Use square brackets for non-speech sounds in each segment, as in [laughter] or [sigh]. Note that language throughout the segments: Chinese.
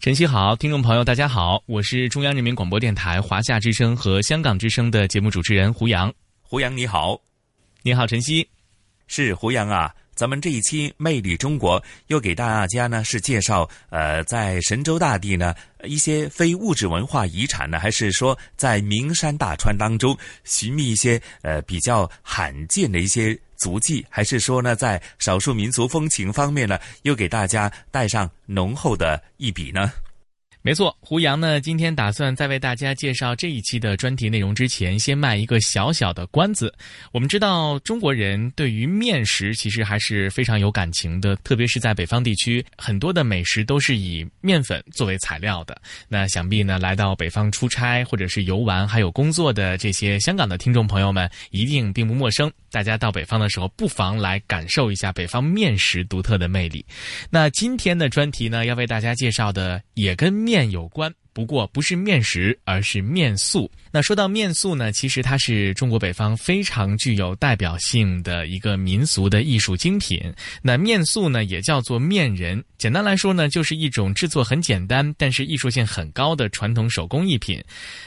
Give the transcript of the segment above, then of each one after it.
晨曦好，听众朋友大家好，我是中央人民广播电台华夏之声和香港之声的节目主持人胡杨。胡杨你好，你好晨曦，是胡杨啊。咱们这一期《魅力中国》又给大家呢是介绍呃，在神州大地呢一些非物质文化遗产呢，还是说在名山大川当中寻觅一些呃比较罕见的一些。足迹，还是说呢，在少数民族风情方面呢，又给大家带上浓厚的一笔呢？没错，胡杨呢，今天打算在为大家介绍这一期的专题内容之前，先卖一个小小的关子。我们知道，中国人对于面食其实还是非常有感情的，特别是在北方地区，很多的美食都是以面粉作为材料的。那想必呢，来到北方出差或者是游玩还有工作的这些香港的听众朋友们，一定并不陌生。大家到北方的时候，不妨来感受一下北方面食独特的魅力。那今天的专题呢，要为大家介绍的也跟面。有关。不过不是面食，而是面塑。那说到面塑呢，其实它是中国北方非常具有代表性的一个民俗的艺术精品。那面塑呢，也叫做面人。简单来说呢，就是一种制作很简单，但是艺术性很高的传统手工艺品。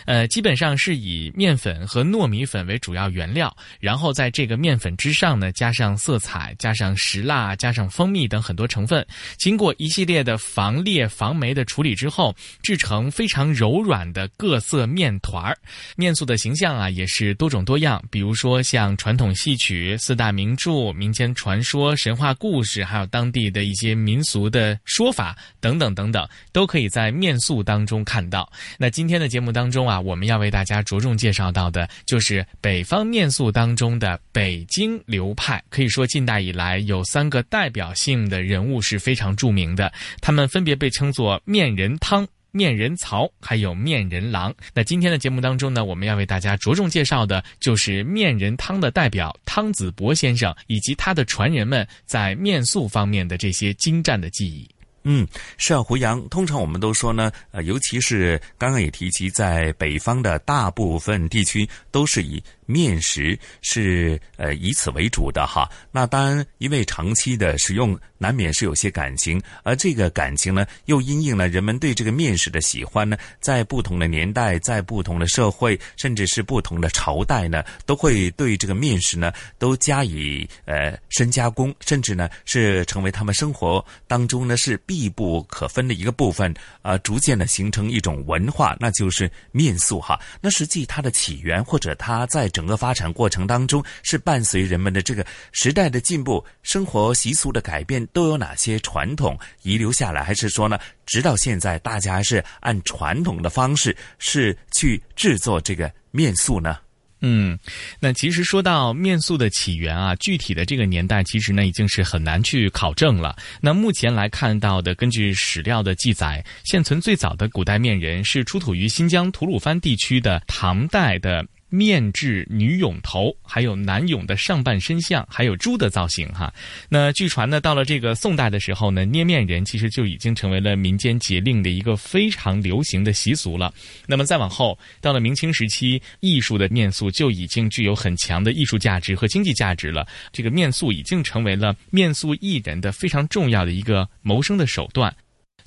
呃，基本上是以面粉和糯米粉为主要原料，然后在这个面粉之上呢，加上色彩、加上石蜡、加上蜂蜜等很多成分，经过一系列的防裂、防霉的处理之后，制成。非常柔软的各色面团儿，面塑的形象啊也是多种多样。比如说像传统戏曲、四大名著、民间传说、神话故事，还有当地的一些民俗的说法等等等等，都可以在面塑当中看到。那今天的节目当中啊，我们要为大家着重介绍到的就是北方面塑当中的北京流派。可以说近代以来有三个代表性的人物是非常著名的，他们分别被称作面人汤。面人曹，还有面人郎。那今天的节目当中呢，我们要为大家着重介绍的，就是面人汤的代表汤子博先生以及他的传人们在面塑方面的这些精湛的技艺。嗯，是啊，胡杨。通常我们都说呢，呃，尤其是刚刚也提及，在北方的大部分地区都是以。面食是呃以此为主的哈，那当然因为长期的使用，难免是有些感情，而这个感情呢，又因应了人们对这个面食的喜欢呢，在不同的年代，在不同的社会，甚至是不同的朝代呢，都会对这个面食呢都加以呃深加工，甚至呢是成为他们生活当中呢是必不可分的一个部分，啊，逐渐的形成一种文化，那就是面塑哈。那实际它的起源或者它在整个发展过程当中，是伴随人们的这个时代的进步、生活习俗的改变，都有哪些传统遗留下来？还是说呢，直到现在，大家还是按传统的方式是去制作这个面塑呢？嗯，那其实说到面塑的起源啊，具体的这个年代其实呢已经是很难去考证了。那目前来看到的，根据史料的记载，现存最早的古代面人是出土于新疆吐鲁番地区的唐代的。面制女俑头，还有男俑的上半身像，还有猪的造型哈。那据传呢，到了这个宋代的时候呢，捏面人其实就已经成为了民间节令的一个非常流行的习俗了。那么再往后，到了明清时期，艺术的面塑就已经具有很强的艺术价值和经济价值了。这个面塑已经成为了面塑艺人的非常重要的一个谋生的手段。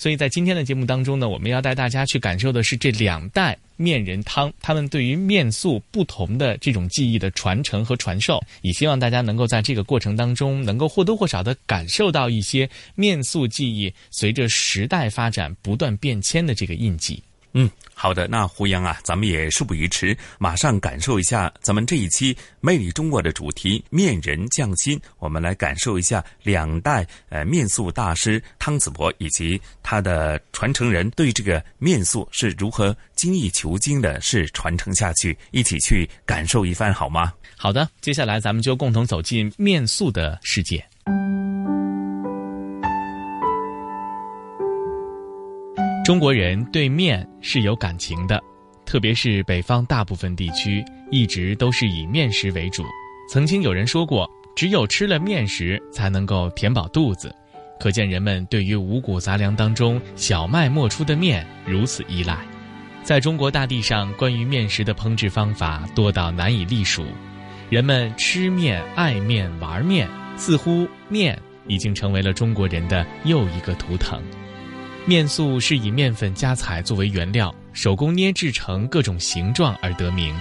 所以在今天的节目当中呢，我们要带大家去感受的是这两代面人汤，他们对于面塑不同的这种技艺的传承和传授，也希望大家能够在这个过程当中，能够或多或少的感受到一些面塑技艺随着时代发展不断变迁的这个印记。嗯，好的，那胡杨啊，咱们也事不宜迟，马上感受一下咱们这一期《魅力中国》的主题“面人匠心”，我们来感受一下两代呃面塑大师汤子博以及他的传承人对这个面塑是如何精益求精的，是传承下去，一起去感受一番好吗？好的，接下来咱们就共同走进面塑的世界。中国人对面是有感情的，特别是北方大部分地区一直都是以面食为主。曾经有人说过，只有吃了面食才能够填饱肚子，可见人们对于五谷杂粮当中小麦磨出的面如此依赖。在中国大地上，关于面食的烹制方法多到难以隶数，人们吃面、爱面、玩面，似乎面已经成为了中国人的又一个图腾。面塑是以面粉加彩作为原料，手工捏制成各种形状而得名。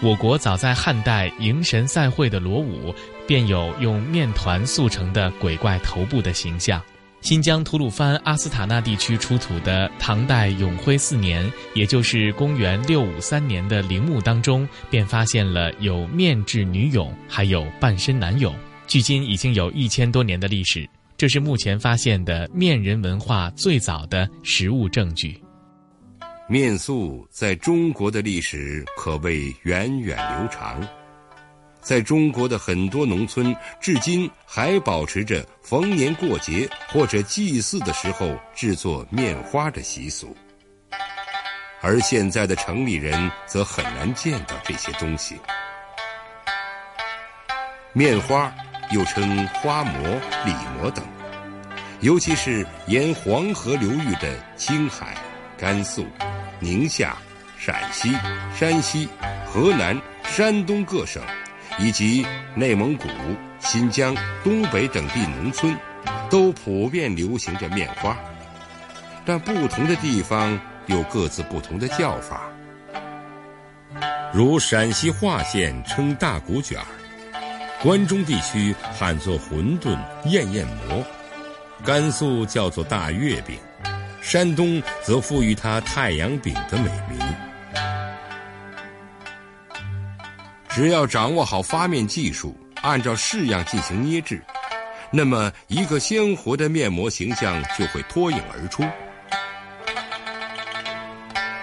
我国早在汉代迎神赛会的罗舞，便有用面团塑成的鬼怪头部的形象。新疆吐鲁番阿斯塔纳地区出土的唐代永徽四年，也就是公元六五三年的陵墓当中，便发现了有面制女俑，还有半身男俑，距今已经有一千多年的历史。这是目前发现的面人文化最早的实物证据。面塑在中国的历史可谓源远流长，在中国的很多农村，至今还保持着逢年过节或者祭祀的时候制作面花的习俗。而现在的城里人则很难见到这些东西。面花。又称花馍、李馍等，尤其是沿黄河流域的青海、甘肃、宁夏、陕西、山西、河南、山东各省，以及内蒙古、新疆、东北等地农村，都普遍流行着面花。但不同的地方有各自不同的叫法，如陕西华县称大骨卷儿。关中地区喊作馄饨、燕燕馍，甘肃叫做大月饼，山东则赋予它太阳饼的美名。只要掌握好发面技术，按照式样进行捏制，那么一个鲜活的面膜形象就会脱颖而出。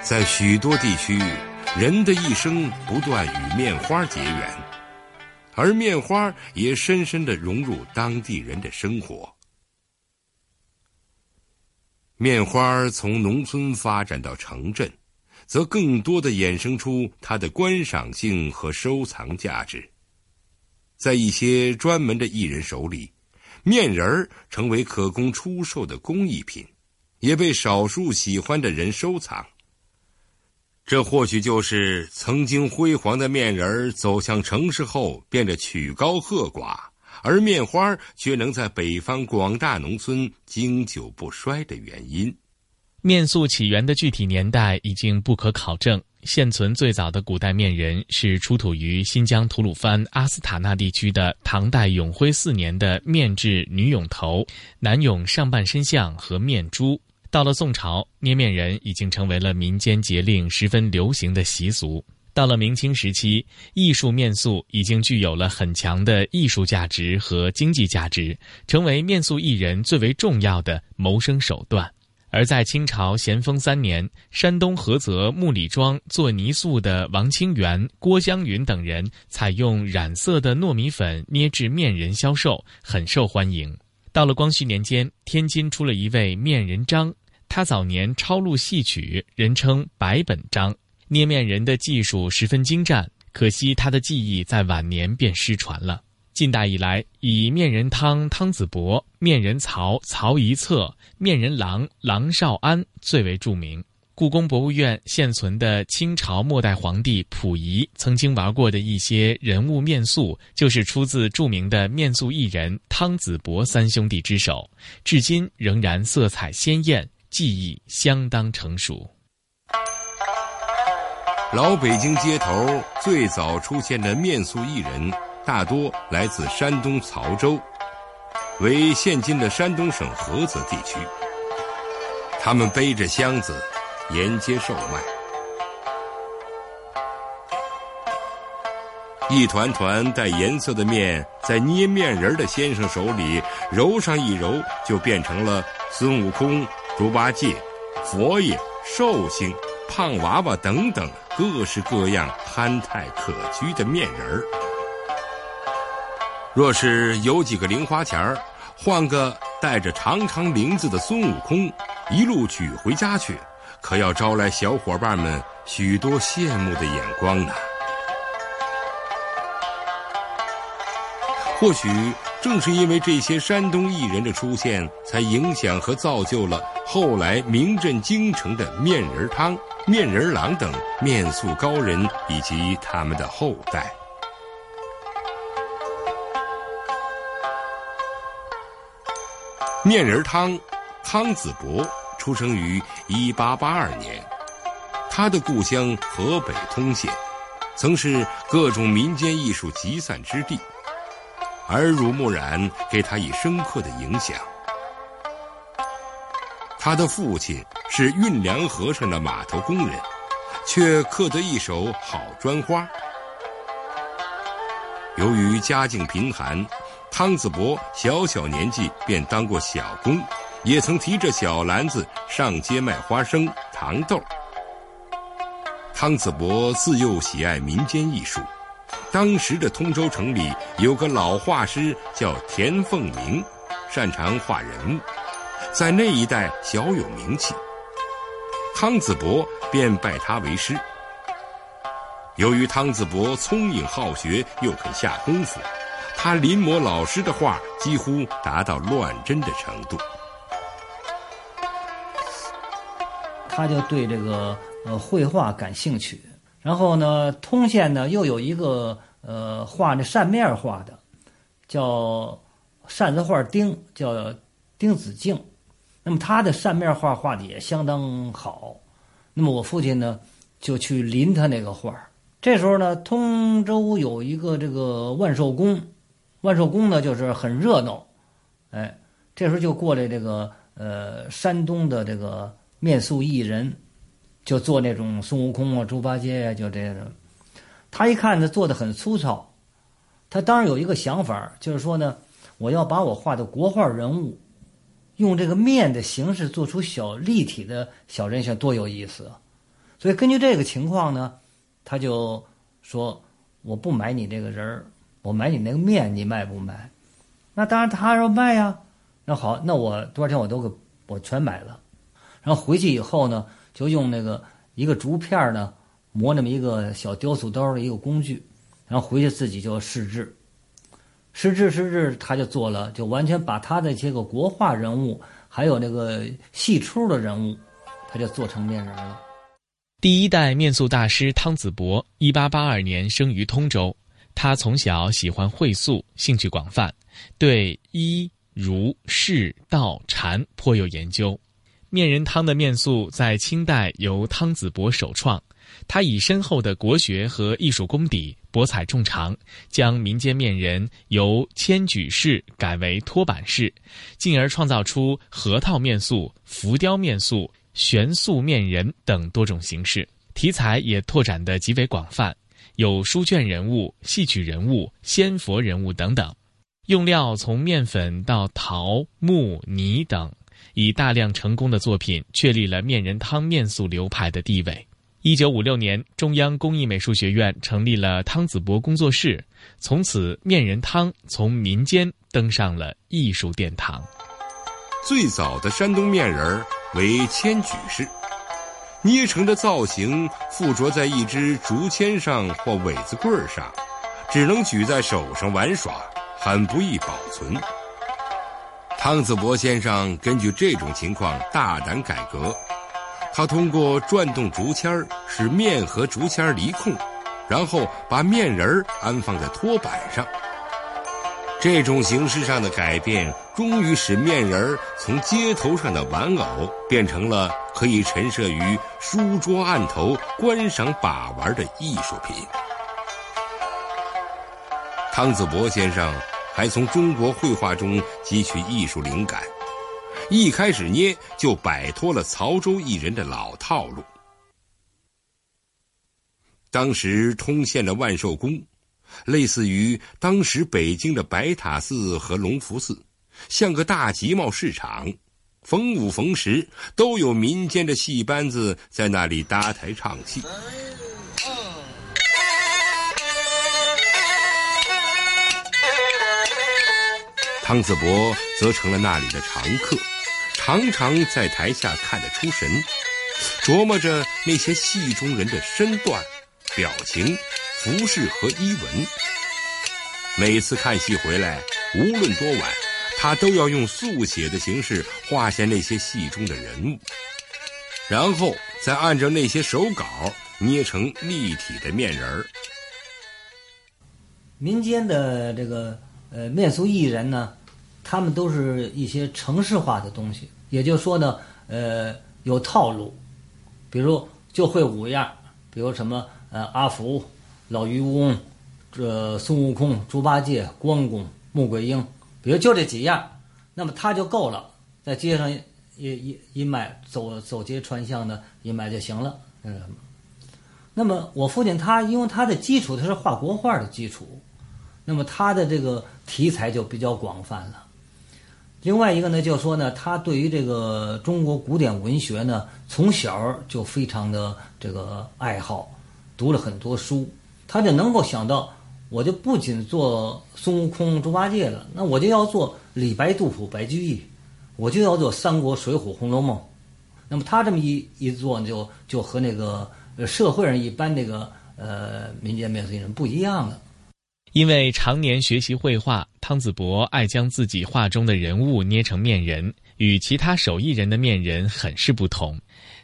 在许多地区，人的一生不断与面花结缘。而面花也深深的融入当地人的生活。面花从农村发展到城镇，则更多的衍生出它的观赏性和收藏价值。在一些专门的艺人手里，面人儿成为可供出售的工艺品，也被少数喜欢的人收藏。这或许就是曾经辉煌的面人走向城市后变得曲高和寡，而面花却能在北方广大农村经久不衰的原因。面塑起源的具体年代已经不可考证，现存最早的古代面人是出土于新疆吐鲁番阿斯塔纳地区的唐代永徽四年的面制女俑头、男俑上半身像和面珠。到了宋朝，捏面人已经成为了民间节令十分流行的习俗。到了明清时期，艺术面塑已经具有了很强的艺术价值和经济价值，成为面塑艺人最为重要的谋生手段。而在清朝咸丰三年，山东菏泽木里庄做泥塑的王清源、郭湘云等人，采用染色的糯米粉捏制面人销售，很受欢迎。到了光绪年间，天津出了一位面人张。他早年抄录戏曲，人称百本章，捏面人的技术十分精湛。可惜他的技艺在晚年便失传了。近代以来，以面人汤汤子博、面人曹曹一策、面人郎郎少安最为著名。故宫博物院现存的清朝末代皇帝溥仪曾经玩过的一些人物面塑，就是出自著名的面塑艺人汤子博三兄弟之手，至今仍然色彩鲜艳。技艺相当成熟。老北京街头最早出现的面塑艺人，大多来自山东曹州，为现今的山东省菏泽地区。他们背着箱子，沿街售卖。一团团带颜色的面，在捏面人的先生手里揉上一揉，就变成了孙悟空、猪八戒、佛爷、寿星、胖娃娃等等各式各样憨态可掬的面人儿。若是有几个零花钱儿，换个带着长长铃子的孙悟空，一路举回家去，可要招来小伙伴们许多羡慕的眼光呢。或许正是因为这些山东艺人的出现，才影响和造就了后来名震京城的面人汤、面人郎等面塑高人以及他们的后代。面人汤，汤子伯出生于一八八二年，他的故乡河北通县，曾是各种民间艺术集散之地。耳濡目染，给他以深刻的影响。他的父亲是运粮河上的码头工人，却刻得一手好砖花。由于家境贫寒，汤子伯小小年纪便当过小工，也曾提着小篮子上街卖花生、糖豆。汤子伯自幼喜爱民间艺术。当时的通州城里有个老画师叫田凤鸣，擅长画人物，在那一带小有名气。汤子伯便拜他为师。由于汤子伯聪颖好学，又肯下功夫，他临摹老师的画几乎达到乱真的程度。他就对这个呃绘画感兴趣。然后呢，通县呢又有一个呃画那扇面画的，叫扇子画丁，叫丁子敬。那么他的扇面画画的也相当好。那么我父亲呢就去临他那个画这时候呢，通州有一个这个万寿宫，万寿宫呢就是很热闹。哎，这时候就过来这个呃山东的这个面塑艺人。就做那种孙悟空啊、猪八戒呀，就这种。他一看他，做的很粗糙。他当然有一个想法，就是说呢，我要把我画的国画人物，用这个面的形式做出小立体的小人像，多有意思啊！所以根据这个情况呢，他就说：“我不买你这个人儿，我买你那个面，你卖不卖？”那当然他说卖呀。那好，那我多少钱我都给我全买了。然后回去以后呢？就用那个一个竹片呢磨那么一个小雕塑刀的一个工具，然后回去自己就试制，试制试制，他就做了，就完全把他的这个国画人物，还有那个戏出的人物，他就做成面人了。第一代面塑大师汤子伯，一八八二年生于通州。他从小喜欢绘塑，兴趣广泛，对医、儒、释、道、禅颇有研究。面人汤的面塑在清代由汤子伯首创，他以深厚的国学和艺术功底，博采众长，将民间面人由铅举式改为托板式，进而创造出核桃面塑、浮雕面塑、悬塑面人等多种形式，题材也拓展得极为广泛，有书卷人物、戏曲人物、仙佛人物等等，用料从面粉到陶、木、泥等。以大量成功的作品确立了面人汤面塑流派的地位。一九五六年，中央工艺美术学院成立了汤子博工作室，从此面人汤从民间登上了艺术殿堂。最早的山东面人为铅举式，捏成的造型附着在一支竹签上或苇子棍上，只能举在手上玩耍，很不易保存。汤子伯先生根据这种情况大胆改革，他通过转动竹签使面和竹签离空，然后把面人安放在托板上。这种形式上的改变，终于使面人从街头上的玩偶变成了可以陈设于书桌案头观赏把玩的艺术品。汤子伯先生。还从中国绘画中汲取艺术灵感，一开始捏就摆脱了曹州艺人的老套路。当时通县的万寿宫，类似于当时北京的白塔寺和隆福寺，像个大集贸市场，逢五逢十都有民间的戏班子在那里搭台唱戏。汤子伯则成了那里的常客，常常在台下看得出神，琢磨着那些戏中人的身段、表情、服饰和衣纹。每次看戏回来，无论多晚，他都要用速写的形式画下那些戏中的人物，然后再按照那些手稿捏成立体的面人儿。民间的这个。呃，面俗艺人呢，他们都是一些城市化的东西，也就是说呢，呃，有套路，比如就会五样，比如什么呃，阿福、老渔翁、这孙悟空、猪八戒、关公、穆桂英，比如就这几样，那么他就够了，在街上一一一卖，走走街串巷的一卖就行了，嗯。那么我父亲他因为他的基础他是画国画的基础。那么他的这个题材就比较广泛了。另外一个呢，就说呢，他对于这个中国古典文学呢，从小就非常的这个爱好，读了很多书，他就能够想到，我就不仅做孙悟空、猪八戒了，那我就要做李白、杜甫、白居易，我就要做三国、水浒、红楼梦。那么他这么一一做，就就和那个社会上一般那个呃民间面俗艺人不一样了。因为常年学习绘画，汤子伯爱将自己画中的人物捏成面人，与其他手艺人的面人很是不同。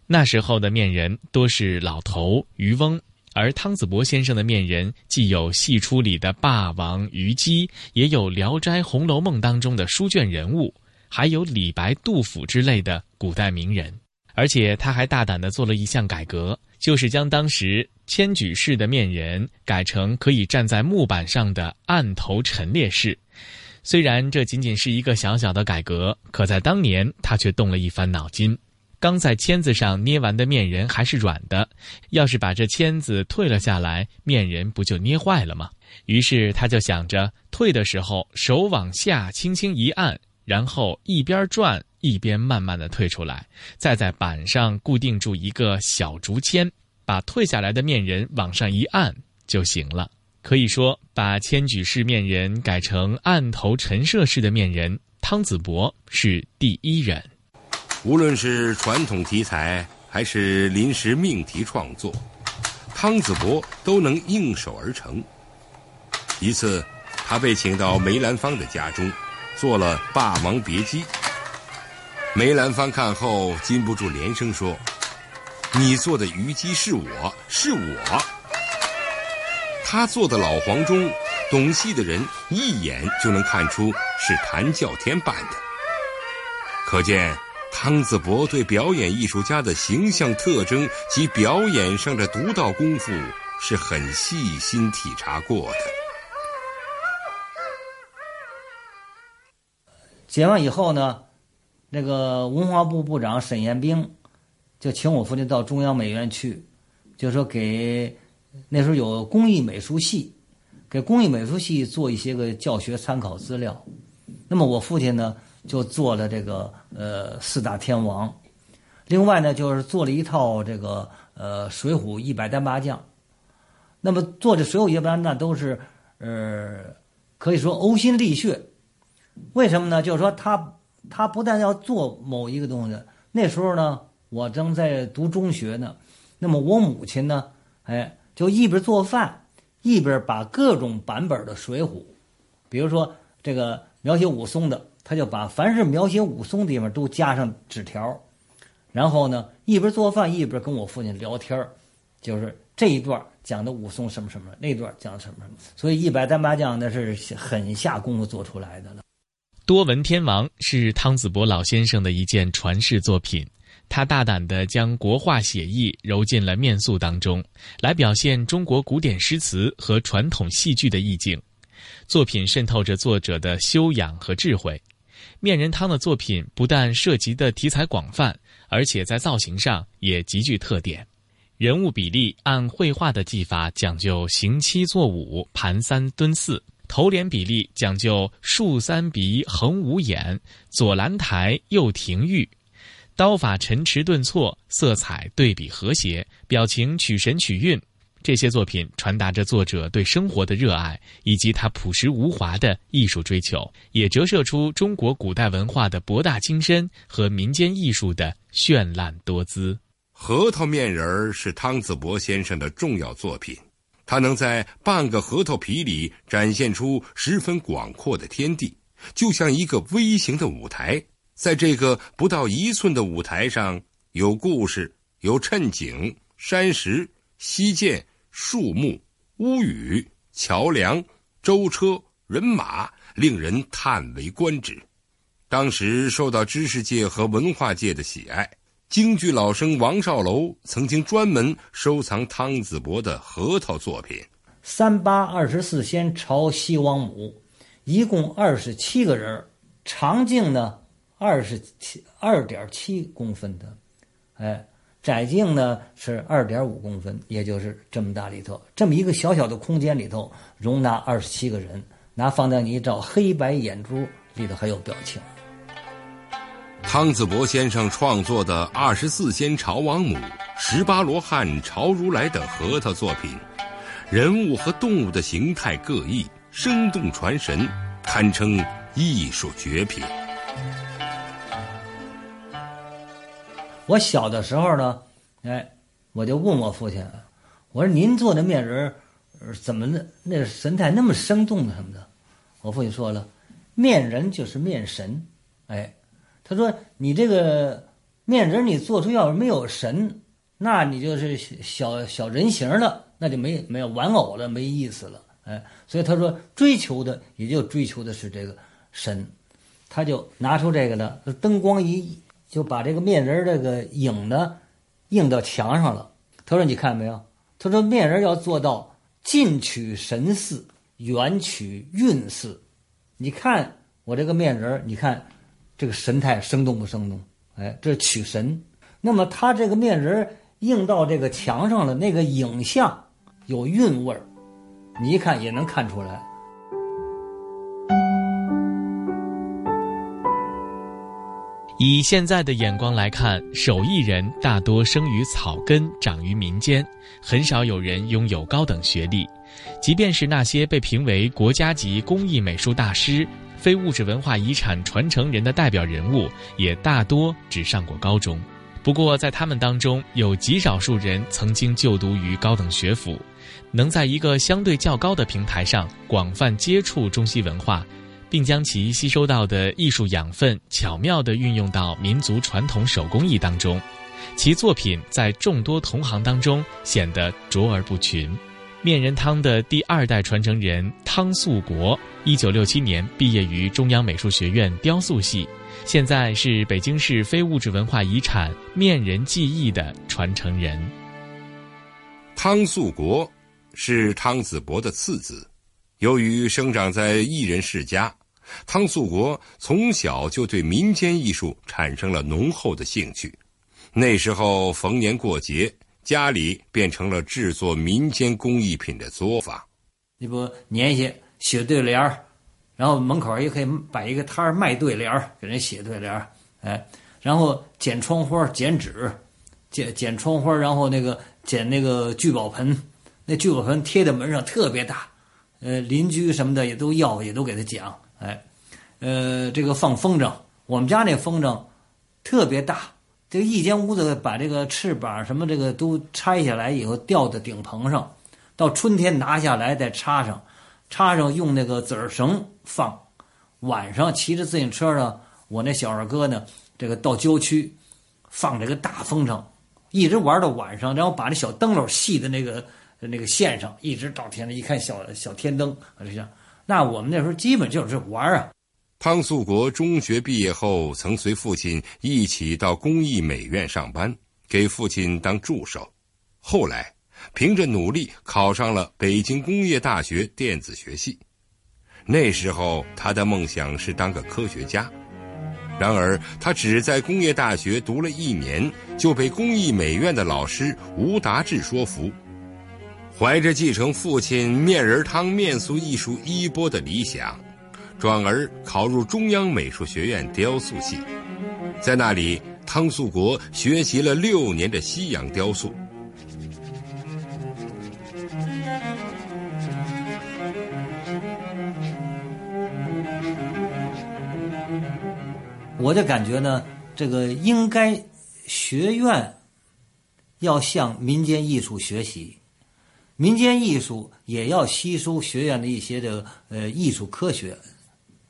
那时候的面人多是老头、渔翁，而汤子伯先生的面人既有戏出里的霸王、虞姬，也有《聊斋》《红楼梦》当中的书卷人物，还有李白、杜甫之类的古代名人。而且他还大胆地做了一项改革，就是将当时。千举式的面人改成可以站在木板上的案头陈列式，虽然这仅仅是一个小小的改革，可在当年他却动了一番脑筋。刚在签子上捏完的面人还是软的，要是把这签子退了下来，面人不就捏坏了吗？于是他就想着，退的时候手往下轻轻一按，然后一边转一边慢慢的退出来，再在板上固定住一个小竹签。把退下来的面人往上一按就行了。可以说，把千举式面人改成案头陈设式的面人，汤子博是第一人。无论是传统题材还是临时命题创作，汤子博都能应手而成。一次，他被请到梅兰芳的家中，做了《霸王别姬》。梅兰芳看后禁不住连声说。你做的虞姬是我是我，他做的老黄忠，懂戏的人一眼就能看出是谭教天扮的。可见汤子伯对表演艺术家的形象特征及表演上的独到功夫是很细心体察过的。解放以后呢，那个文化部部长沈彦冰。就请我父亲到中央美院去，就说给那时候有工艺美术系，给工艺美术系做一些个教学参考资料。那么我父亲呢，就做了这个呃四大天王，另外呢就是做了一套这个呃水浒一百单八将。那么做这水浒一百单那都是呃可以说呕心沥血。为什么呢？就是说他他不但要做某一个东西，那时候呢。我正在读中学呢，那么我母亲呢，哎，就一边做饭，一边把各种版本的《水浒》，比如说这个描写武松的，他就把凡是描写武松的地方都加上纸条，然后呢，一边做饭一边跟我父亲聊天就是这一段讲的武松什么什么，那段讲什么什么，所以一百单八将那是很下功夫做出来的了。多闻天王是汤子伯老先生的一件传世作品。他大胆地将国画写意揉进了面塑当中，来表现中国古典诗词和传统戏剧的意境。作品渗透着作者的修养和智慧。面人汤的作品不但涉及的题材广泛，而且在造型上也极具特点。人物比例按绘画的技法讲究行七坐五、盘三蹲四；头脸比例讲究竖三鼻、横五眼、左兰台、右庭玉；刀法沉迟顿挫，色彩对比和谐，表情取神取韵。这些作品传达着作者对生活的热爱，以及他朴实无华的艺术追求，也折射出中国古代文化的博大精深和民间艺术的绚烂多姿。核桃面人儿是汤子博先生的重要作品，他能在半个核桃皮里展现出十分广阔的天地，就像一个微型的舞台。在这个不到一寸的舞台上，有故事，有衬景、山石、溪涧。树木、屋宇、桥梁、舟车、人马，令人叹为观止。当时受到知识界和文化界的喜爱，京剧老生王少楼曾经专门收藏汤子博的核桃作品。三八二十四仙朝西王母，一共二十七个人，长径呢二十七二点七公分的，哎。窄径呢是二点五公分，也就是这么大里头，这么一个小小的空间里头容纳二十七个人，拿放大镜照，黑白眼珠里头还有表情。汤子博先生创作的《二十四仙朝王母》《十八罗汉朝如来》等核桃作品，人物和动物的形态各异，生动传神，堪称艺术绝品。我小的时候呢，哎，我就问我父亲，我说您做的面人怎么那那神态那么生动什么的？我父亲说了，面人就是面神，哎，他说你这个面人你做出要是没有神，那你就是小小人形了，那就没没有玩偶了，没意思了，哎，所以他说追求的也就追求的是这个神，他就拿出这个了，灯光一。就把这个面人这个影呢，映到墙上了。他说：“你看没有？他说面人要做到近取神似，远取韵似。你看我这个面人，你看这个神态生动不生动？哎，这是取神。那么他这个面人映到这个墙上了，那个影像有韵味儿，你一看也能看出来。”以现在的眼光来看，手艺人大多生于草根，长于民间，很少有人拥有高等学历。即便是那些被评为国家级工艺美术大师、非物质文化遗产传承人的代表人物，也大多只上过高中。不过，在他们当中，有极少数人曾经就读于高等学府，能在一个相对较高的平台上广泛接触中西文化。并将其吸收到的艺术养分巧妙地运用到民族传统手工艺当中，其作品在众多同行当中显得卓而不群。面人汤的第二代传承人汤素国，一九六七年毕业于中央美术学院雕塑系，现在是北京市非物质文化遗产面人技艺的传承人。汤素国是汤子博的次子，由于生长在艺人世家。汤素国从小就对民间艺术产生了浓厚的兴趣，那时候逢年过节，家里变成了制作民间工艺品的作坊。你不粘些写对联儿，然后门口也可以摆一个摊儿卖对联儿，给人写对联儿，哎，然后剪窗花、剪纸，剪剪窗花，然后那个剪那个聚宝盆，那聚宝盆贴在门上特别大，呃，邻居什么的也都要，也都给他讲。哎，呃，这个放风筝，我们家那风筝特别大，这一间屋子把这个翅膀什么这个都拆下来以后吊在顶棚上，到春天拿下来再插上，插上用那个子绳放。晚上骑着自行车呢，我那小二哥呢，这个到郊区放这个大风筝，一直玩到晚上，然后把那小灯笼系在那个那个线上，一直到天上一看小小天灯啊，这样。那我们那时候基本就是玩啊。汤素国中学毕业后，曾随父亲一起到工艺美院上班，给父亲当助手。后来，凭着努力考上了北京工业大学电子学系。那时候，他的梦想是当个科学家。然而，他只在工业大学读了一年，就被工艺美院的老师吴达志说服。怀着继承父亲面人汤面塑艺术衣钵的理想，转而考入中央美术学院雕塑系。在那里，汤素国学习了六年的西洋雕塑。我就感觉呢，这个应该学院要向民间艺术学习，民间艺术也要吸收学院的一些的呃艺术科学，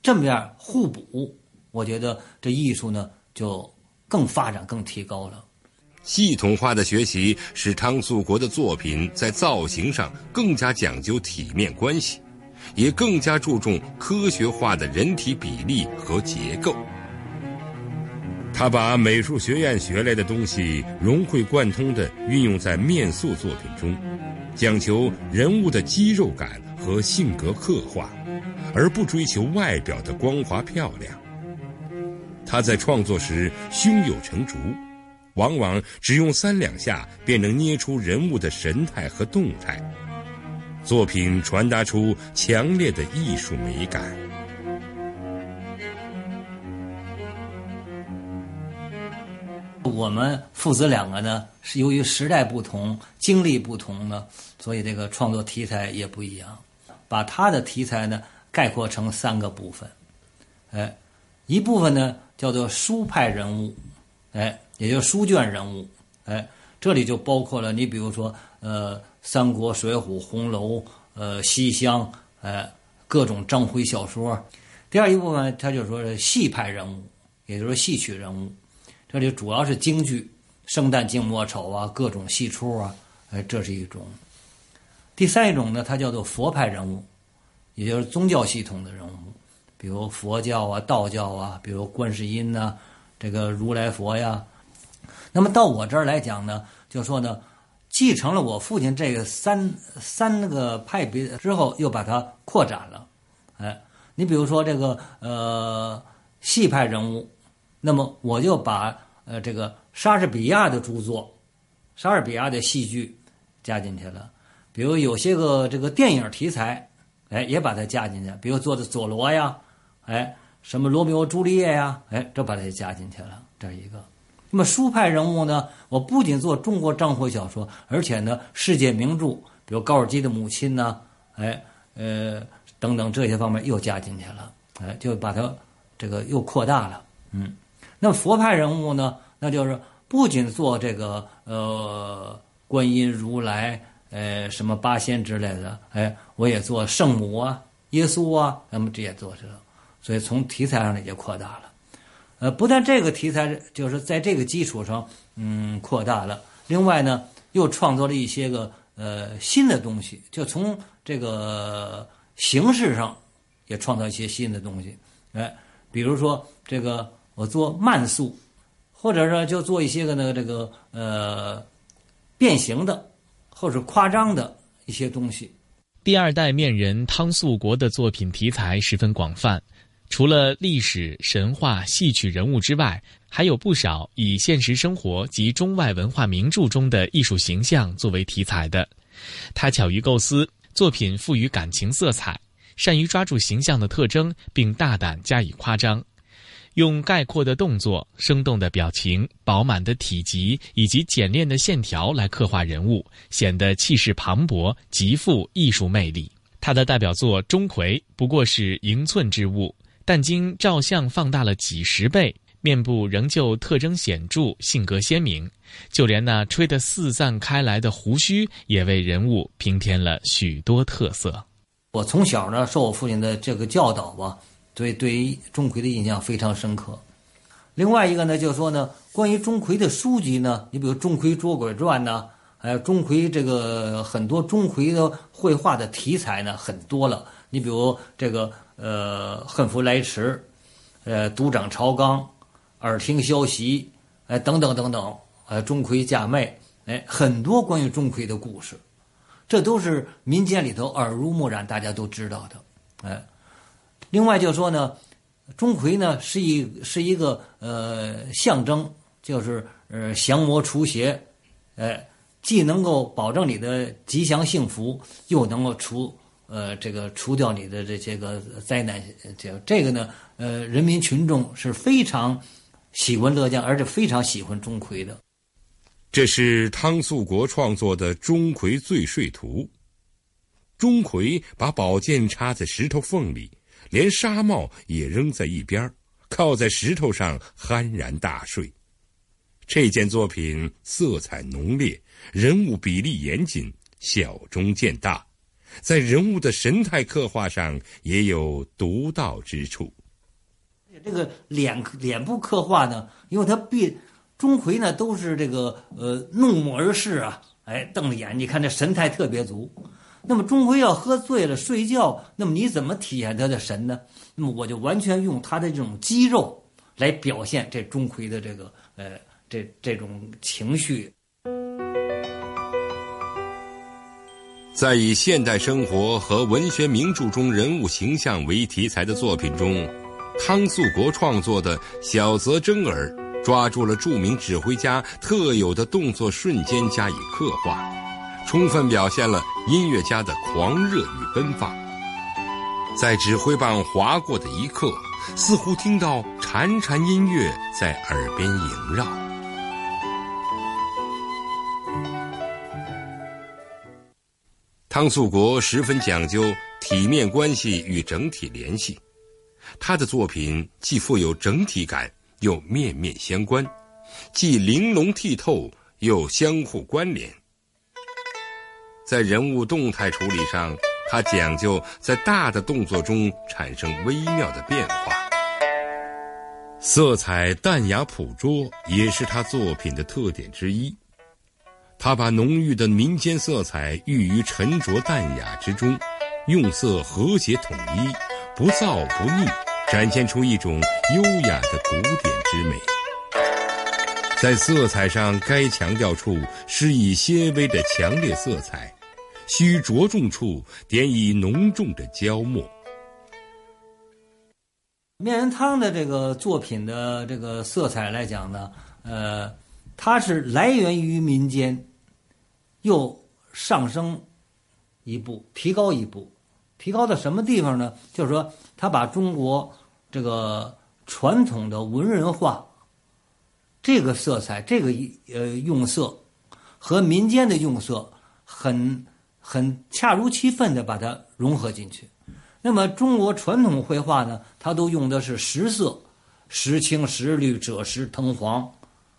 这么样互补，我觉得这艺术呢就更发展、更提高了。系统化的学习使汤素国的作品在造型上更加讲究体面关系，也更加注重科学化的人体比例和结构。他把美术学院学来的东西融会贯通地运用在面塑作品中，讲求人物的肌肉感和性格刻画，而不追求外表的光滑漂亮。他在创作时胸有成竹，往往只用三两下便能捏出人物的神态和动态，作品传达出强烈的艺术美感。我们父子两个呢，是由于时代不同、经历不同呢，所以这个创作题材也不一样。把他的题材呢概括成三个部分，哎，一部分呢叫做书派人物，哎，也就是书卷人物，哎，这里就包括了你比如说呃《三国》《水浒》《红楼》呃《西厢》哎各种章回小说。第二一部分他就说是戏派人物，也就是戏曲人物。这里主要是京剧，生旦净末丑啊，各种戏出啊，哎，这是一种。第三一种呢，它叫做佛派人物，也就是宗教系统的人物，比如佛教啊、道教啊，比如观世音呐，这个如来佛呀。那么到我这儿来讲呢，就说呢，继承了我父亲这个三三个派别之后，又把它扩展了。哎，你比如说这个呃，戏派人物。那么我就把呃这个莎士比亚的著作，莎士比亚的戏剧加进去了，比如有些个这个电影题材，哎也把它加进去，比如做的佐罗呀，哎什么罗密欧朱丽叶呀，哎这把它加进去了，这一个。那么书派人物呢，我不仅做中国章回小说，而且呢世界名著，比如高尔基的母亲呢，哎呃等等这些方面又加进去了，哎就把它这个又扩大了，嗯。那佛派人物呢？那就是不仅做这个呃观音、如来、呃什么八仙之类的，哎，我也做圣母啊、耶稣啊，那么这也做这个，所以从题材上呢也扩大了。呃，不但这个题材就是在这个基础上，嗯，扩大了。另外呢，又创作了一些个呃新的东西，就从这个形式上也创造一些新的东西。哎，比如说这个。我做慢速，或者说就做一些个呢这个呃变形的，或者夸张的一些东西。第二代面人汤素国的作品题材十分广泛，除了历史、神话、戏曲人物之外，还有不少以现实生活及中外文化名著中的艺术形象作为题材的。他巧于构思，作品赋予感情色彩，善于抓住形象的特征，并大胆加以夸张。用概括的动作、生动的表情、饱满的体积以及简练的线条来刻画人物，显得气势磅礴，极富艺术魅力。他的代表作《钟馗》不过是盈寸之物，但经照相放大了几十倍，面部仍旧特征显著，性格鲜明。就连那吹得四散开来的胡须，也为人物平添了许多特色。我从小呢，受我父亲的这个教导吧。所以，对于钟馗的印象非常深刻。另外一个呢，就是说呢，关于钟馗的书籍呢，你比如《钟馗捉鬼传》呢，还有钟馗这个很多钟馗的绘画的题材呢，很多了。你比如这个呃，恨福来迟，呃，独掌朝纲，耳听消息，哎，等等等等，呃，钟馗嫁妹，哎，很多关于钟馗的故事，这都是民间里头耳濡目染，大家都知道的，哎。另外就说呢，钟馗呢是一是一个呃象征，就是呃降魔除邪，哎，既能够保证你的吉祥幸福，又能够除呃这个除掉你的这些个灾难。这这个呢，呃，人民群众是非常喜闻乐见，而且非常喜欢钟馗的。这是汤素国创作的《钟馗醉睡图》。钟馗把宝剑插在石头缝里，连纱帽也扔在一边，靠在石头上酣然大睡。这件作品色彩浓烈，人物比例严谨，小中见大，在人物的神态刻画上也有独到之处。这个脸脸部刻画呢，因为他必。钟馗呢，都是这个呃怒目而视啊，哎，瞪着眼，你看这神态特别足。那么钟馗要喝醉了睡觉，那么你怎么体现他的神呢？那么我就完全用他的这种肌肉来表现这钟馗的这个呃这这种情绪。在以现代生活和文学名著中人物形象为题材的作品中，汤素国创作的《小泽征尔》。抓住了著名指挥家特有的动作瞬间加以刻画，充分表现了音乐家的狂热与奔放。在指挥棒划过的一刻，似乎听到潺潺音乐在耳边萦绕。汤素国十分讲究体面关系与整体联系，他的作品既富有整体感。又面面相关，既玲珑剔透，又相互关联。在人物动态处理上，他讲究在大的动作中产生微妙的变化，色彩淡雅朴拙也是他作品的特点之一。他把浓郁的民间色彩寓于沉着淡雅之中，用色和谐统一，不燥不腻。展现出一种优雅的古典之美，在色彩上该强调处施以些微的强烈色彩，需着重处点以浓重的焦墨。面人汤的这个作品的这个色彩来讲呢，呃，它是来源于民间，又上升一步，提高一步，提高到什么地方呢？就是说，他把中国。这个传统的文人画，这个色彩，这个呃用色，和民间的用色，很很恰如其分的把它融合进去。那么中国传统绘画呢，它都用的是实色，实青、实绿、赭石、藤黄，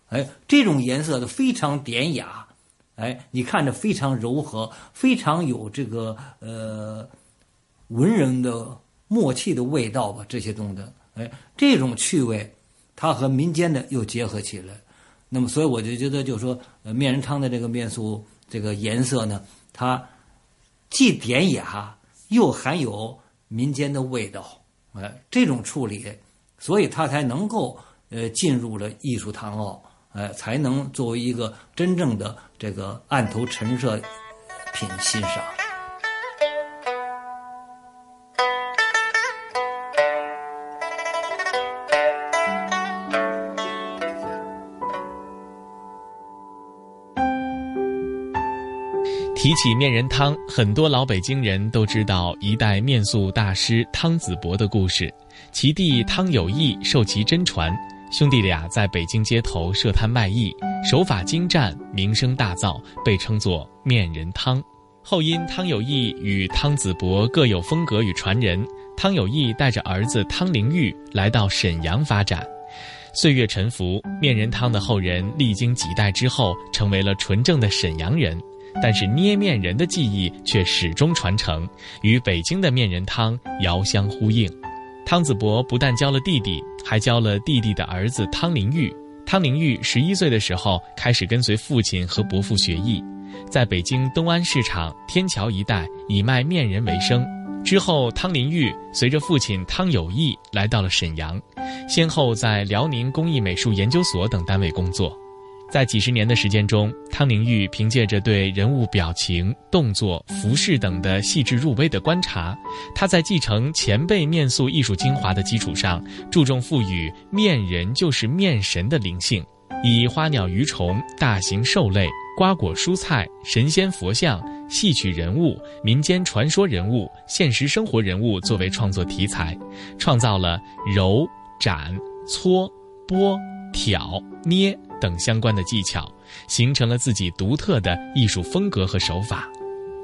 哎，这种颜色的非常典雅，哎，你看着非常柔和，非常有这个呃文人的。默契的味道吧，这些东西，哎，这种趣味，它和民间的又结合起来，那么，所以我就觉得，就说，面人汤的这个面塑，这个颜色呢，它既典雅，又含有民间的味道，哎，这种处理，所以它才能够呃进入了艺术堂奥，哎，才能作为一个真正的这个案头陈设品欣赏。提起面人汤，很多老北京人都知道一代面塑大师汤子伯的故事。其弟汤有义受其真传，兄弟俩在北京街头设摊卖艺，手法精湛，名声大噪，被称作面人汤。后因汤有义与汤子伯各有风格与传人，汤有义带着儿子汤灵玉来到沈阳发展。岁月沉浮，面人汤的后人历经几代之后，成为了纯正的沈阳人。但是捏面人的技艺却始终传承，与北京的面人汤遥相呼应。汤子博不但教了弟弟，还教了弟弟的儿子汤林玉。汤林玉十一岁的时候开始跟随父亲和伯父学艺，在北京东安市场、天桥一带以卖面人为生。之后，汤林玉随着父亲汤有义来到了沈阳，先后在辽宁工艺美术研究所等单位工作。在几十年的时间中，汤宁玉凭借着对人物表情、动作、服饰等的细致入微的观察，他在继承前辈面塑艺术精华的基础上，注重赋予面人就是面神的灵性，以花鸟鱼虫、大型兽类、瓜果蔬菜、神仙佛像、戏曲人物、民间传说人物、现实生活人物作为创作题材，创造了揉、斩、搓、拨、挑、捏。等相关的技巧，形成了自己独特的艺术风格和手法。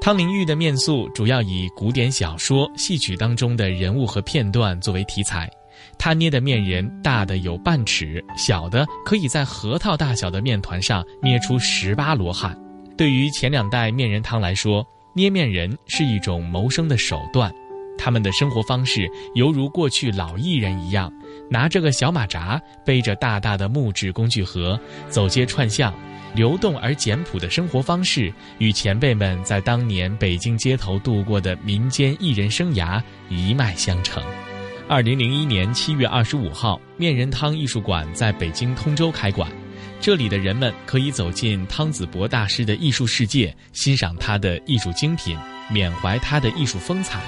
汤玲玉的面塑主要以古典小说、戏曲当中的人物和片段作为题材。他捏的面人大的有半尺，小的可以在核桃大小的面团上捏出十八罗汉。对于前两代面人汤来说，捏面人是一种谋生的手段。他们的生活方式犹如过去老艺人一样。拿着个小马扎，背着大大的木质工具盒，走街串巷，流动而简朴的生活方式，与前辈们在当年北京街头度过的民间艺人生涯一脉相承。二零零一年七月二十五号，面人汤艺术馆在北京通州开馆，这里的人们可以走进汤子博大师的艺术世界，欣赏他的艺术精品，缅怀他的艺术风采。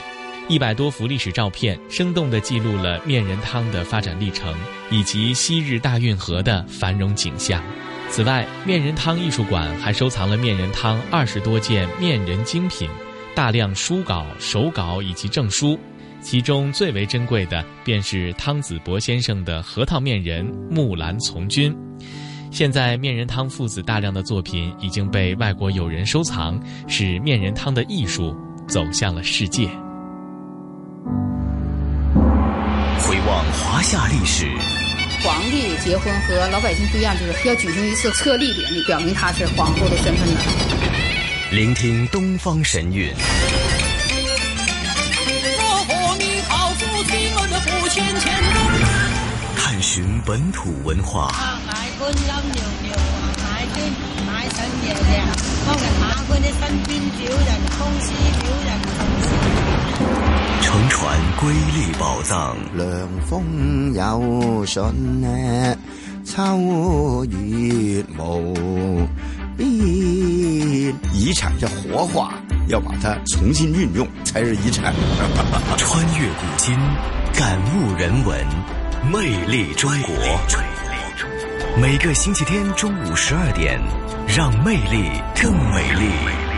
一百多幅历史照片，生动地记录了面人汤的发展历程以及昔日大运河的繁荣景象。此外，面人汤艺术馆还收藏了面人汤二十多件面人精品、大量书稿、手稿以及证书，其中最为珍贵的便是汤子博先生的核桃面人木兰从军。现在，面人汤父子大量的作品已经被外国友人收藏，使面人汤的艺术走向了世界。华夏历史，皇帝结婚和老百姓不一样，就是要举行一次册立典礼，表明他是皇后的身份的。聆听东方神韵。探寻本土文化。乘船瑰丽宝藏。凉风有信呢，秋月无边。遗产要活化，要把它重新运用才是遗产。穿越古今，感悟人文，魅力中国。每个星期天中午十二点，让魅力更美丽。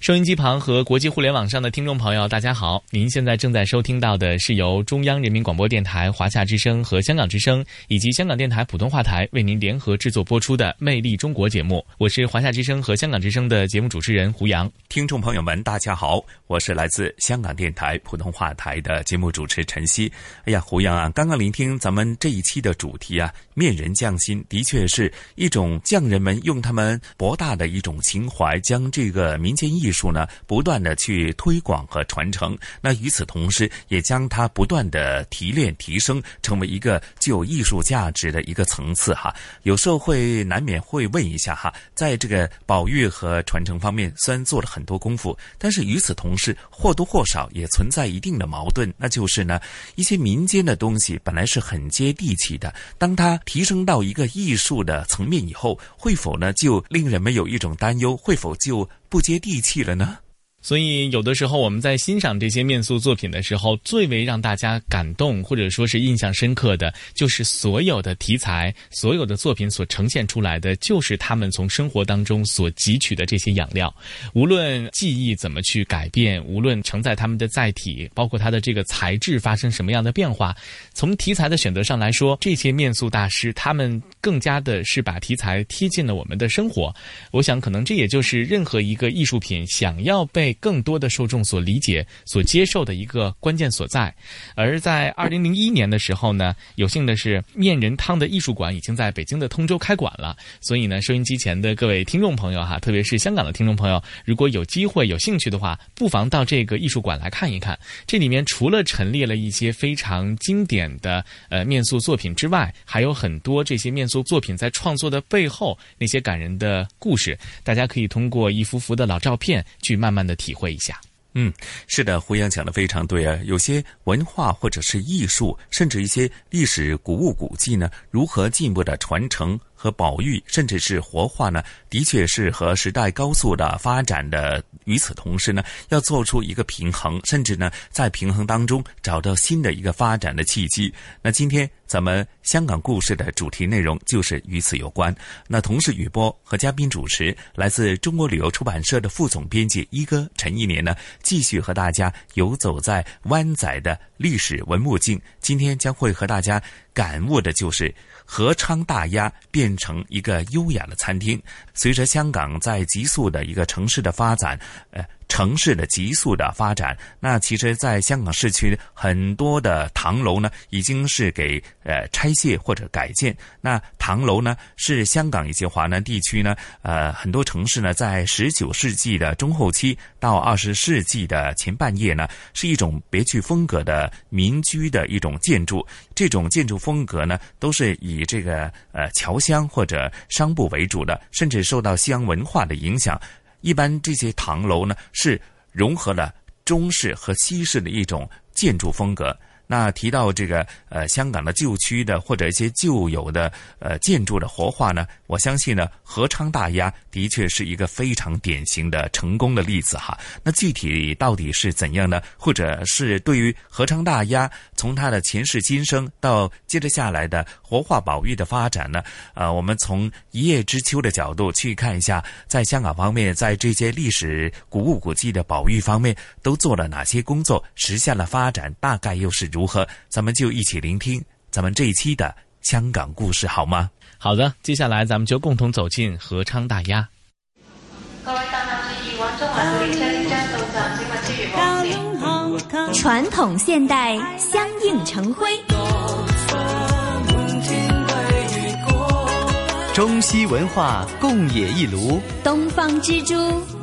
收音机旁和国际互联网上的听众朋友，大家好！您现在正在收听到的是由中央人民广播电台华夏之声和香港之声以及香港电台普通话台为您联合制作播出的《魅力中国》节目。我是华夏之声和香港之声的节目主持人胡杨。听众朋友们，大家好，我是来自香港电台普通话台的节目主持陈曦。哎呀，胡杨啊，刚刚聆听咱们这一期的主题啊，面人匠心，的确是一种匠人们用他们博大的一种情怀，将这个民间艺术。术呢，不断的去推广和传承。那与此同时，也将它不断的提炼、提升，成为一个具有艺术价值的一个层次哈。有时候会难免会问一下哈，在这个保育和传承方面，虽然做了很多功夫，但是与此同时，或多或少也存在一定的矛盾。那就是呢，一些民间的东西本来是很接地气的，当它提升到一个艺术的层面以后，会否呢就令人们有一种担忧？会否就？不接地气了呢。所以，有的时候我们在欣赏这些面塑作品的时候，最为让大家感动或者说是印象深刻的，就是所有的题材、所有的作品所呈现出来的，就是他们从生活当中所汲取的这些养料。无论技艺怎么去改变，无论承载他们的载体，包括它的这个材质发生什么样的变化，从题材的选择上来说，这些面塑大师他们更加的是把题材贴近了我们的生活。我想，可能这也就是任何一个艺术品想要被更多的受众所理解、所接受的一个关键所在，而在二零零一年的时候呢，有幸的是面人汤的艺术馆已经在北京的通州开馆了。所以呢，收音机前的各位听众朋友哈，特别是香港的听众朋友，如果有机会、有兴趣的话，不妨到这个艺术馆来看一看。这里面除了陈列了一些非常经典的呃面塑作品之外，还有很多这些面塑作品在创作的背后那些感人的故事，大家可以通过一幅幅的老照片去慢慢的。体会一下。嗯，是的，胡杨讲的非常对啊。有些文化或者是艺术，甚至一些历史古物古迹呢，如何进一步的传承和保育，甚至是活化呢？的确是和时代高速的发展的。与此同时呢，要做出一个平衡，甚至呢，在平衡当中找到新的一个发展的契机。那今天咱们香港故事的主题内容就是与此有关。那同时，雨波和嘉宾主持来自中国旅游出版社的副总编辑一哥陈一年呢。继续和大家游走在湾仔的历史文物境，今天将会和大家感悟的就是和昌大鸭变成一个优雅的餐厅。随着香港在急速的一个城市的发展，呃。城市的急速的发展，那其实，在香港市区很多的唐楼呢，已经是给呃拆卸或者改建。那唐楼呢，是香港以及华南地区呢，呃，很多城市呢，在十九世纪的中后期到二十世纪的前半叶呢，是一种别具风格的民居的一种建筑。这种建筑风格呢，都是以这个呃侨乡或者商埠为主的，甚至受到西洋文化的影响。一般这些唐楼呢，是融合了中式和西式的一种建筑风格。那提到这个呃香港的旧区的或者一些旧有的呃建筑的活化呢，我相信呢和昌大鸭的确是一个非常典型的成功的例子哈。那具体到底是怎样呢？或者是对于和昌大鸭从它的前世今生到接着下来的活化保育的发展呢？呃，我们从一叶知秋的角度去看一下，在香港方面，在这些历史古物古迹的保育方面都做了哪些工作，实现了发展，大概又是如。如何？咱们就一起聆听咱们这一期的香港故事，好吗？好的，接下来咱们就共同走进合昌大鸭。传统现代相映成辉，中西文化共冶一炉，东方之珠，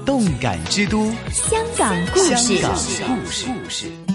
动感之都，香港故事。香港故事。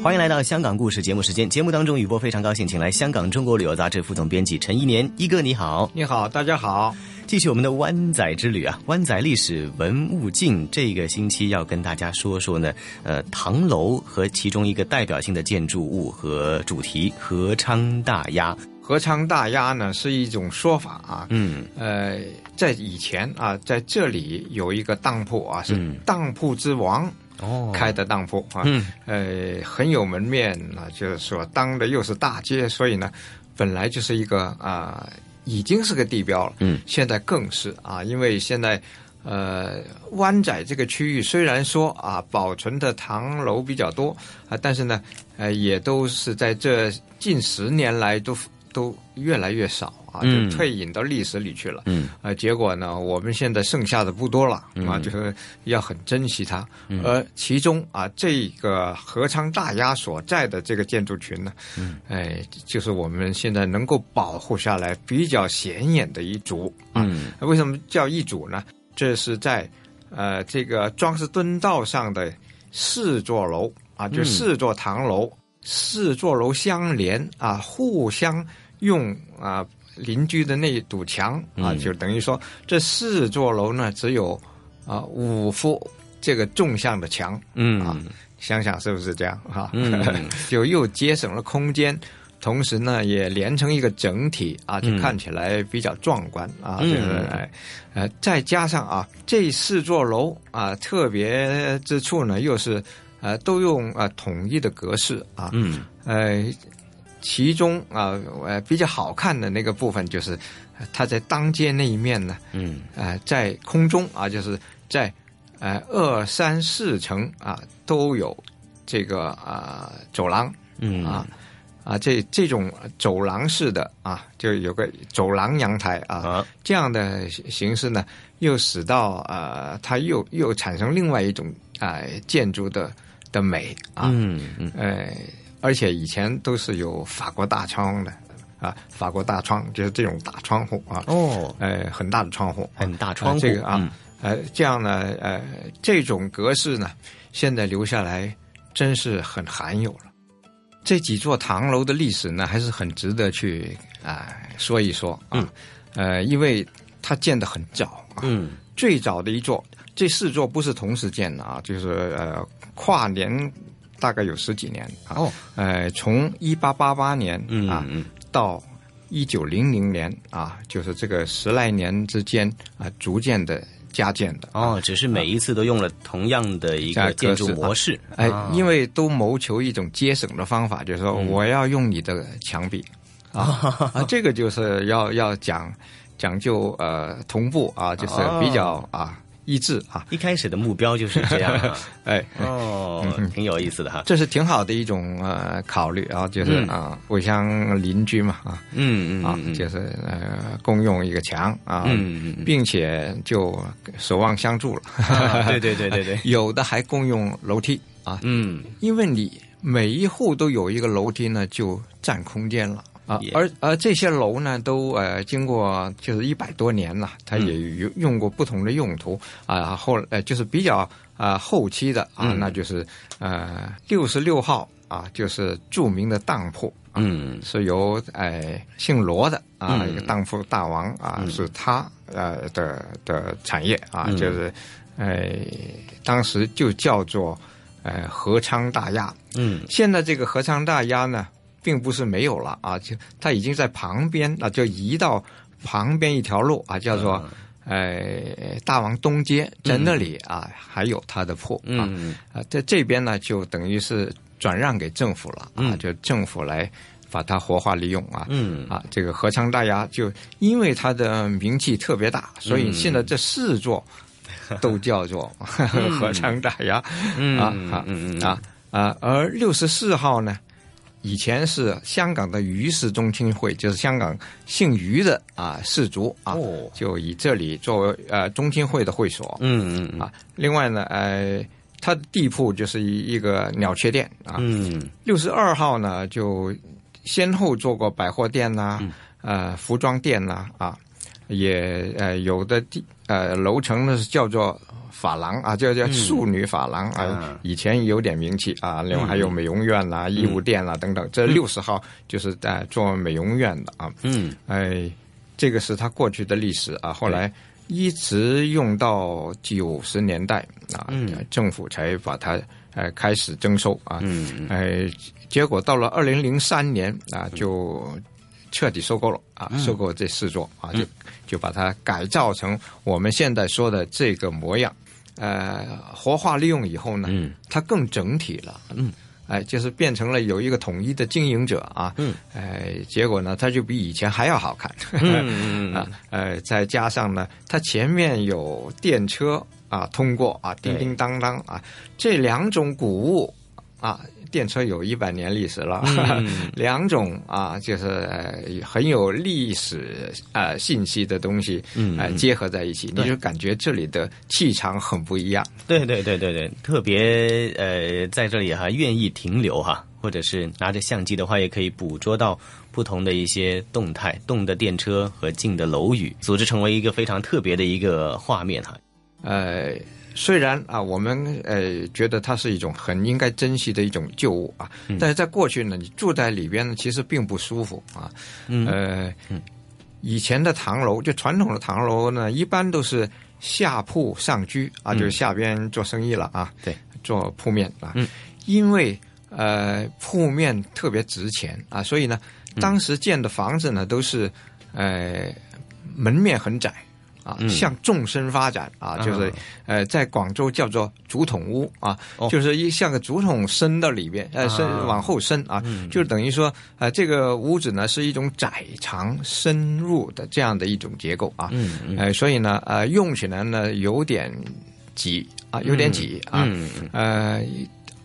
欢迎来到香港故事节目时间。节目当中，雨波非常高兴，请来香港中国旅游杂志副总编辑陈一年一哥，你好，你好，大家好。继续我们的湾仔之旅啊，湾仔历史文物镜，这个星期要跟大家说说呢，呃，唐楼和其中一个代表性的建筑物和主题——和昌大鸭。和昌大鸭呢是一种说法啊，嗯，呃，在以前啊，在这里有一个当铺啊，是当铺之王。哦，开的当铺啊，呃，很有门面啊，就是说当的又是大街，所以呢，本来就是一个啊，已经是个地标了。嗯，现在更是啊，因为现在呃，湾仔这个区域虽然说啊，保存的唐楼比较多啊，但是呢，呃，也都是在这近十年来都都越来越少。啊，就退隐到历史里去了。嗯，啊，结果呢，我们现在剩下的不多了啊，就是要很珍惜它。而其中啊，这个合昌大鸭所在的这个建筑群呢，嗯，哎，就是我们现在能够保护下来比较显眼的一组。嗯，为什么叫一组呢？这是在呃这个庄士敦道上的四座楼啊，就四座唐楼，四座楼相连啊，互相用啊。邻居的那一堵墙啊，就等于说这四座楼呢，只有啊五幅这个纵向的墙，嗯啊，想想是不是这样哈？嗯，[laughs] 就又节省了空间，同时呢也连成一个整体啊，就看起来比较壮观啊。嗯，呃，再加上啊这四座楼啊特别之处呢，又是呃都用啊统一的格式啊，嗯，呃。其中啊，呃，比较好看的那个部分就是，它在当街那一面呢，嗯，呃，在空中啊，就是在呃二三四层啊都有这个啊走廊，嗯。啊啊这这种走廊式的啊，就有个走廊阳台啊，这样的形式呢，又使到啊它又又产生另外一种啊建筑的的美啊，嗯嗯，呃。而且以前都是有法国大窗的，啊，法国大窗就是这种大窗户啊，哦，呃，很大的窗户，很大窗户，这个啊，呃，这样呢，呃，这种格式呢，现在留下来真是很罕有了。这几座唐楼的历史呢，还是很值得去啊说一说啊，呃，因为它建的很早啊，嗯，最早的一座，这四座不是同时建的啊，就是呃跨年大概有十几年啊。哦，呃，从一八八八年啊嗯到一九零零年啊，就是这个十来年之间啊，逐渐的加建的。哦，只是每一次都用了同样的一个建筑模式。哎，啊因为都谋求一种节省的方法，就是说我要用你的墙壁啊 [laughs] 啊，这个就是要要讲讲究呃同步啊，就是比较啊一致啊。一开始的目标就是这样啊。[laughs] 哎，哦，挺有意思的哈。这是挺好的一种呃考虑啊，就是嗯啊，互相邻居嘛啊，嗯嗯啊，就是呃共用一个墙啊，嗯嗯并且就守望相助了。啊对对对对对 [laughs] 有的还共用楼梯啊，嗯，因为你每一户都有一个楼梯呢，就占空间了。啊，而而这些楼呢，都呃经过就是一百多年了，它也有用过不同的用途啊。后呃就是比较啊后期的啊，嗯。那就是呃六十六号啊，就是著名的当铺，嗯，是由呃姓罗的啊、嗯。一个当铺大王啊，嗯。是他呃的的产业啊，嗯。就是呃当时就叫做呃和昌大鸭，嗯，现在这个和昌大鸭呢，并不是没有了啊，就它已经在旁边啊，就移到旁边一条路啊，叫做。嗯。呃，大王东街在那里啊，还有他的铺啊，嗯。啊，在这边呢，就等于是转让给政府了啊，嗯。就政府来把它活化利用啊，嗯。啊，这个和昌大鸭就因为它的名气特别大，所以现在这四座都叫做 [laughs] 和昌大鸭嗯。啊啊嗯嗯啊啊，而六十四号呢？以前是香港的余氏宗亲会，就是香港姓余的啊氏族啊，哦。就以这里作为呃宗亲会的会所。嗯嗯啊，另外呢，呃，它的地铺就是一一个鸟雀店啊。嗯。六十二号呢，就先后做过百货店呐、嗯。呃，服装店呐、啊，也呃有的地呃楼层呢是叫做法廊啊，叫叫嗯淑女法廊啊啊，以前有点名气啊。另外还有美容院啦、衣物店啦等等。这六十号就是在做美容院的啊。嗯哎，这个是他过去的历史啊，后来一直用到九十年代啊，嗯政府才把它呃开始征收啊，嗯哎，结果到了二零零三年啊，就彻底收购了啊，嗯。收购这四座啊，就就把它改造成我们现在说的这个模样。呃，活化利用以后呢，嗯。它更整体了，嗯，哎，就是变成了有一个统一的经营者啊，嗯，哎，结果呢，它就比以前还要好看，嗯嗯。[laughs] 啊，呃，再加上呢，它前面有电车啊通过啊，叮叮当当啊，这两种谷物啊，电车有一百年历史了，嗯 [laughs] 两种啊，就是、呃很有历史呃信息的东西，嗯呃，结合在一起，你就感觉这里的气场很不一样。对对对对对，特别呃，在这里哈愿意停留哈，或者是拿着相机的话，也可以捕捉到不同的一些动态，动的电车和静的楼宇，组织成为一个非常特别的一个画面哈。呃，虽然啊，我们呃觉得它是一种很应该珍惜的一种旧物啊，嗯。但是在过去呢，你住在里边呢，其实并不舒服啊。嗯。呃，以前的唐楼，就传统的唐楼呢，一般都是下铺上居啊，嗯。就是下边做生意了啊，对，做铺面啊，嗯。因为呃铺面特别值钱啊，所以呢，嗯。当时建的房子呢都是呃门面很窄。啊，嗯。向纵深发展啊，就是啊呃，在广州叫做竹筒屋啊，哦。就是一像个竹筒伸到里边，呃，伸啊。往后伸啊，嗯。就等于说，呃，这个屋子呢是一种窄长深入的这样的一种结构啊，呃，所以呢，呃，用起来呢有点挤啊，有点挤啊，呃，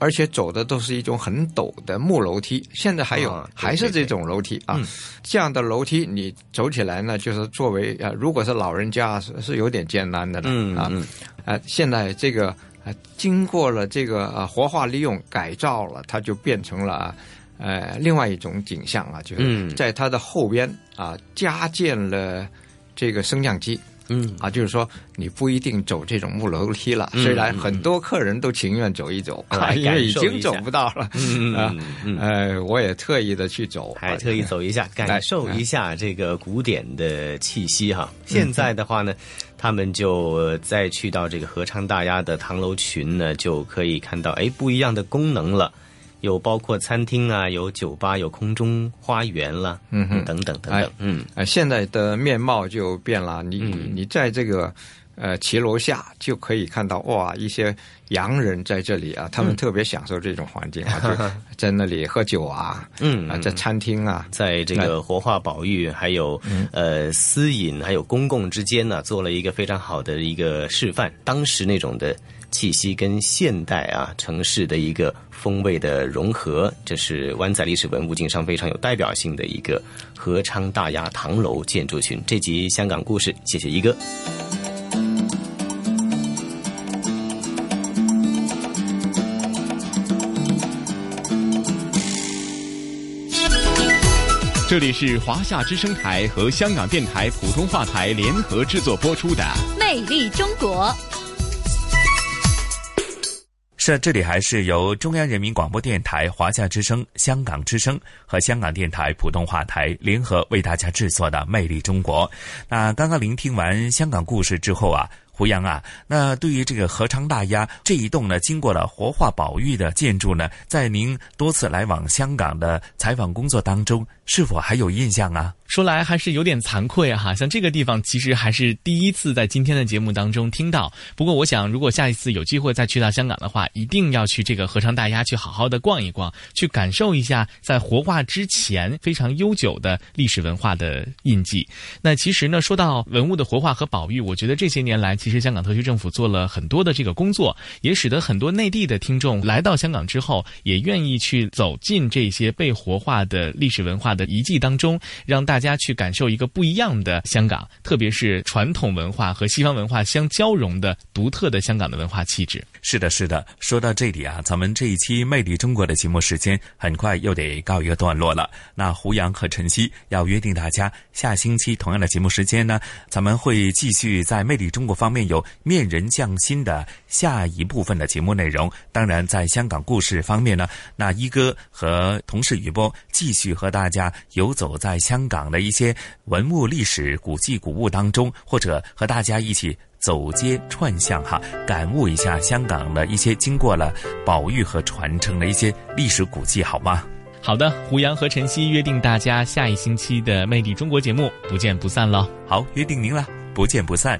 而且走的都是一种很陡的木楼梯，现在还有、还是这种楼梯啊，嗯。这样的楼梯你走起来呢，就是作为呃，如果是老人家是是有点艰难的了、啊，嗯嗯。呃，现在这个呃，经过了这个呃活化利用改造了，它就变成了呃另外一种景象啊，就是嗯。在它的后边啊加建了这个升降机嗯。啊，就是说你不一定走这种木楼梯了，嗯虽然很多客人都情愿走一走，嗯啊，因为已经走不到了，嗯啊嗯嗯，呃，我也特意的去走，还特意走一下，感受一下这个古典的气息哈。现在的话呢，他们就再去到这个合昌大鸭的唐楼群呢，就可以看到哎不一样的功能了。有包括餐厅啊，有酒吧，有空中花园啦，嗯哼等等等哎等，嗯呃，现在的面貌就变了。你、嗯你在这个呃骑楼下就可以看到哇，一些洋人在这里啊，他们嗯特别享受这种环境啊，[laughs] 就在那里喝酒啊，嗯啊，在餐厅啊，在这个活化保育还有嗯呃私隐还有公共之间呢，做了一个非常好的一个示范。当时那种的气息跟现代啊城市的一个风味的融合，这是湾仔历史文物景上非常有代表性的一个合昌大亚唐楼建筑群。这集香港故事，谢谢一哥。这里是华夏之声台和香港电台普通话台联合制作播出的《魅力中国》。是，这里还是由中央人民广播电台、华夏之声、香港之声和香港电台普通话台联合为大家制作的《魅力中国》。那刚刚聆听完香港故事之后啊。胡杨啊，那对于这个合昌大鸭这一栋呢，经过了活化保育的建筑呢，在您多次来往香港的采访工作当中，是否还有印象啊？说来还是有点惭愧啊哈，像这个地方其实还是第一次在今天的节目当中听到。不过我想，如果下一次有机会再去到香港的话，一定要去这个合昌大鸭去好好的逛一逛，去感受一下在活化之前非常悠久的历史文化的印记。那其实呢，说到文物的活化和保育，我觉得这些年来，其实香港特区政府做了很多的这个工作，也使得很多内地的听众来到香港之后，也愿意去走进这些被活化的历史文化的遗迹当中，让大家去感受一个不一样的香港，特别是传统文化和西方文化相交融的独特的香港的文化气质。是的，是的。说到这里啊，咱们这一期《魅力中国》的节目时间很快又得告一个段落了。那胡杨和晨曦要约定大家，下星期同样的节目时间呢，咱们会继续在《魅力中国》方面有面人匠心的下一部分的节目内容。当然，在香港故事方面呢，那一哥和同事雨波继续和大家游走在香港的一些文物、历史、古迹、古物当中，或者和大家一起。走街串巷哈，感悟一下香港的一些经过了保育和传承的一些历史古迹，好吗？好的，胡杨和晨曦约定大家下一星期的《魅力中国》节目不见不散喽。好，约定您了，不见不散。